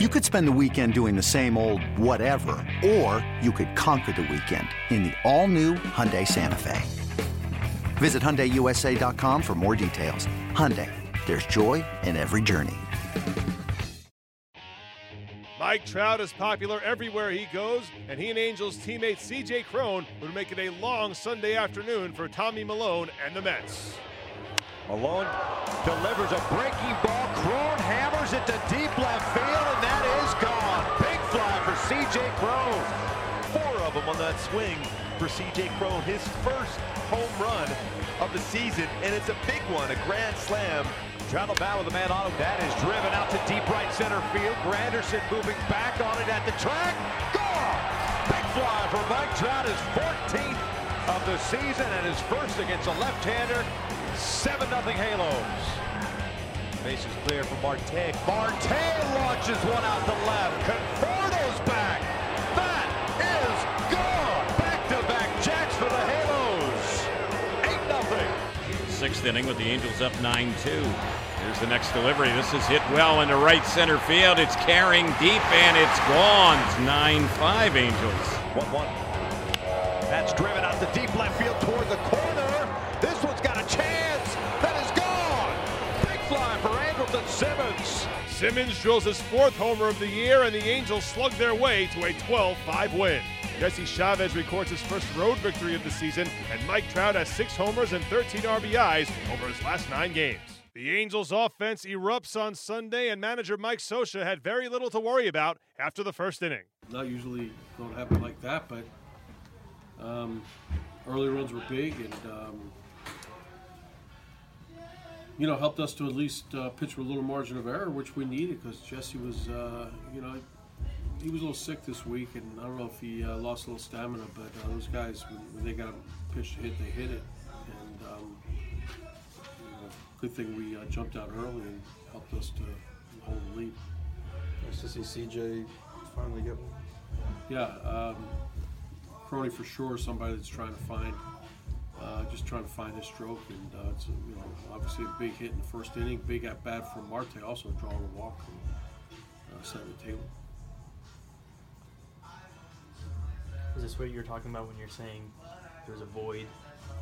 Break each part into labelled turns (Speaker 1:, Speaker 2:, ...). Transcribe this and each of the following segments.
Speaker 1: You could spend the weekend doing the same old whatever, or you could conquer the weekend in the all-new Hyundai Santa Fe. Visit HyundaiUSA.com for more details. Hyundai, there's joy in every journey.
Speaker 2: Mike Trout is popular everywhere he goes, and he and Angels teammate CJ Cron would make it a long Sunday afternoon for Tommy Milone and the Mets.
Speaker 3: Milone delivers a breaking ball. Cron it to deep left field, and that is gone. Big fly for C.J. Cron.
Speaker 4: Four of them on that swing for C.J. Cron. His first home run of the season, and it's a big one, a grand slam.
Speaker 3: Travel bat with a man auto. That is driven out to deep right center field. Granderson moving back on it at the track. Gone! Big fly for Mike Trout, his 14th of the season and his first against a left-hander. 7 0 Halos.
Speaker 4: Base is clear for Marte.
Speaker 3: Marte launches one out to left. Conforto's back. That is gone. Back-to-back jacks for the Halos. 8 0
Speaker 5: Sixth inning with the Angels up 9 2. Here's the next delivery. This is hit well into right center field. It's carrying deep and it's gone. It's 9 5 Angels.
Speaker 3: 1 1. That's driven out to deep left field toward the corner. Simmons.
Speaker 2: Drills his fourth homer of the year, and the Angels slug their way to a 12 5 win. Jesse Chavez records his first road victory of the season, and Mike Trout has six homers and 13 RBIs over his last nine games. The Angels' offense erupts on Sunday, and manager Mike Scioscia had very little to worry about after the first inning.
Speaker 6: Not usually don't happen like that, but um, early runs were big and um, you know helped us to at least uh, pitch with a little margin of error, which we needed because Jesse was uh, you know he was a little sick this week, and I don't know if he uh, lost a little stamina, but uh, those guys when, they got a pitch to hit, they hit it, and um, you know, good thing we uh, jumped out early and helped us to hold the lead.
Speaker 7: Nice to see CJ finally get one.
Speaker 6: Yeah, um, Crony for sure, somebody that's trying to find, uh, just trying to find his stroke, and uh, it's you know obviously a big hit in the first inning, big at bat from Marte, also drawing a walk and uh, setting the table.
Speaker 8: Is this what you're talking about when you're saying there's a void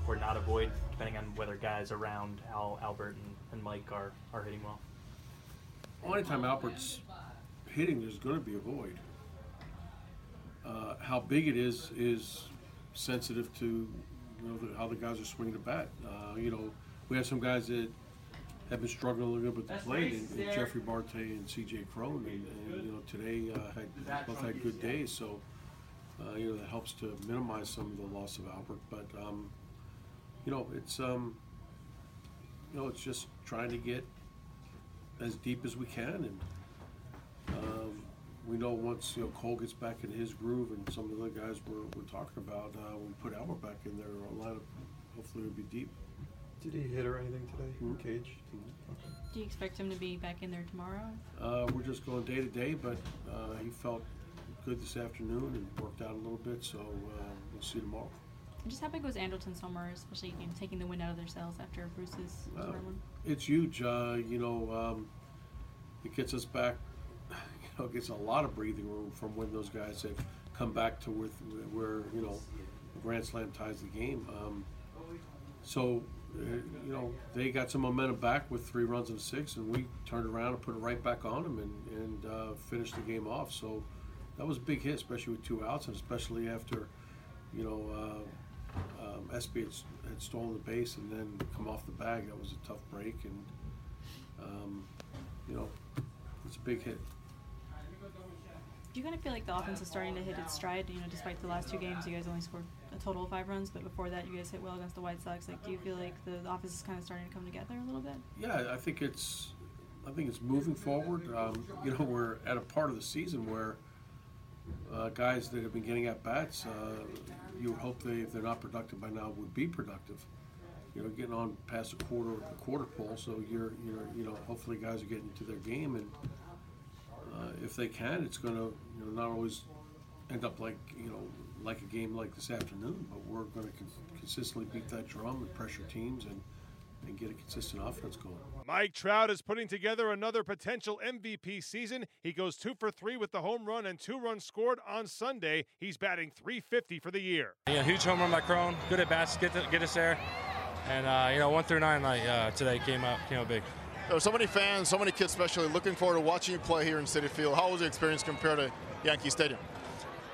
Speaker 8: or not a void, depending on whether guys around Al, Albert and, and Mike are, are hitting well?
Speaker 6: Well, anytime Albert's hitting, there's going to be a void. Uh, how big it is is sensitive to you know the, how the guys are swinging the bat. Uh, you know, we have some guys that have been struggling a little bit with the plate, and, and Jefry Marte and C.J. Cron, and, and you know today uh, had both had good days, so uh, you know that helps to minimize some of the loss of Albert. But um, you know, it's um, you know, it's just trying to get as deep as we can, and we know once you know Kole gets back in his groove, and some of the guys we're, we're talking about, uh, we put Albert back in there, our lineup hopefully it'll be deep.
Speaker 7: Did he hit or anything today?
Speaker 6: Mhm.
Speaker 7: Cage?
Speaker 9: Do you expect him to be back in there tomorrow?
Speaker 6: Uh, we're just going day to day, but uh, he felt good this afternoon and worked out a little bit, so uh, we'll see tomorrow.
Speaker 9: And just how big was Andrelton's homer, especially you know, taking the wind out of their sails after Bruce's
Speaker 6: Uh,
Speaker 9: one?
Speaker 6: It's huge. Uh, you know, um, it gets us back. Know, gets a lot of breathing room from when those guys have come back to with where you know, Grand Slam ties the game. Um, so, uh, you know, they got some momentum back with three runs of six, and we turned around and put it right back on them and and uh, finished the game off. So, that was a big hit, especially with two outs, and especially after, you know. Uh, um, SB had, had stolen the base and then come off the bag. That was a tough break, and um, you know, it's a big hit.
Speaker 9: Do you kind of feel like the offense is starting to hit its stride? You know, despite the last two games, you guys only scored a total of five runs, but before that, you guys hit well against the White Sox. Like, do you feel like the, offense is kind of starting to come together a little bit?
Speaker 6: Yeah, I think it's, I think it's moving forward. Um, you know, we're at a part of the season where uh, guys that have been getting at bats, uh, you would hope they, if they're not productive by now, would be productive. You know, getting on past a quarter, a quarter pole, so you're, you're, you know, hopefully guys are getting into their game, and if they can, it's going to, you know, not always end up like, you know, like a game like this afternoon, but we're going to con- consistently beat that drum and pressure teams and, and get a consistent offense going.
Speaker 2: Mike Trout is putting together another potential MVP season. He goes two for three with the home run and two runs scored on Sunday. He's batting 350 for the year.
Speaker 10: Yeah, huge home run by Cron. Good at bats, get to, get us there. And uh, you know, one through nine like uh, today came out came out big.
Speaker 11: There are so many fans, so many kids, especially looking forward to watching you play here in Citi Field. How was the experience compared to Yankee Stadium?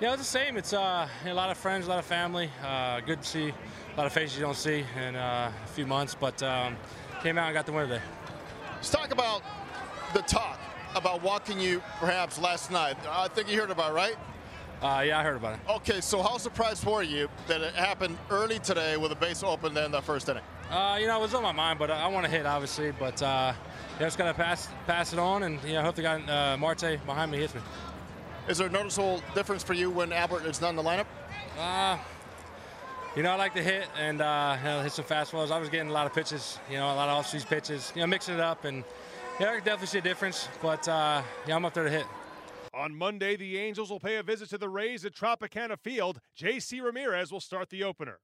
Speaker 10: Yeah, it's the same. It's uh, a lot of friends, a lot of family. Uh, good to see a lot of faces you don't see in uh, a few months. But um, came out and got the win today.
Speaker 11: Let's talk about the talk about walking you perhaps last night. I think you heard about it, right?
Speaker 10: Uh, yeah, I heard about it.
Speaker 11: Okay, so how surprised were you that it happened early today with a base open in the first inning?
Speaker 10: Uh, you know, it was on my mind, but I, want to hit, obviously. But uh, yeah, just got to pass pass it on, and you know, hope the guy uh, Marte behind me hits me.
Speaker 11: Is there a noticeable difference for you when Albert is not in the lineup?
Speaker 10: Uh, you know, I like to hit and uh, you know, hit some fastballs. I was getting a lot of pitches, you know, a lot of off-speed pitches, you know, mixing it up, and yeah, I can definitely see a difference. But uh, yeah, I'm up there to hit.
Speaker 2: On Monday, the Angels will pay a visit to the Rays at Tropicana Field. J.C. Ramirez will start the opener.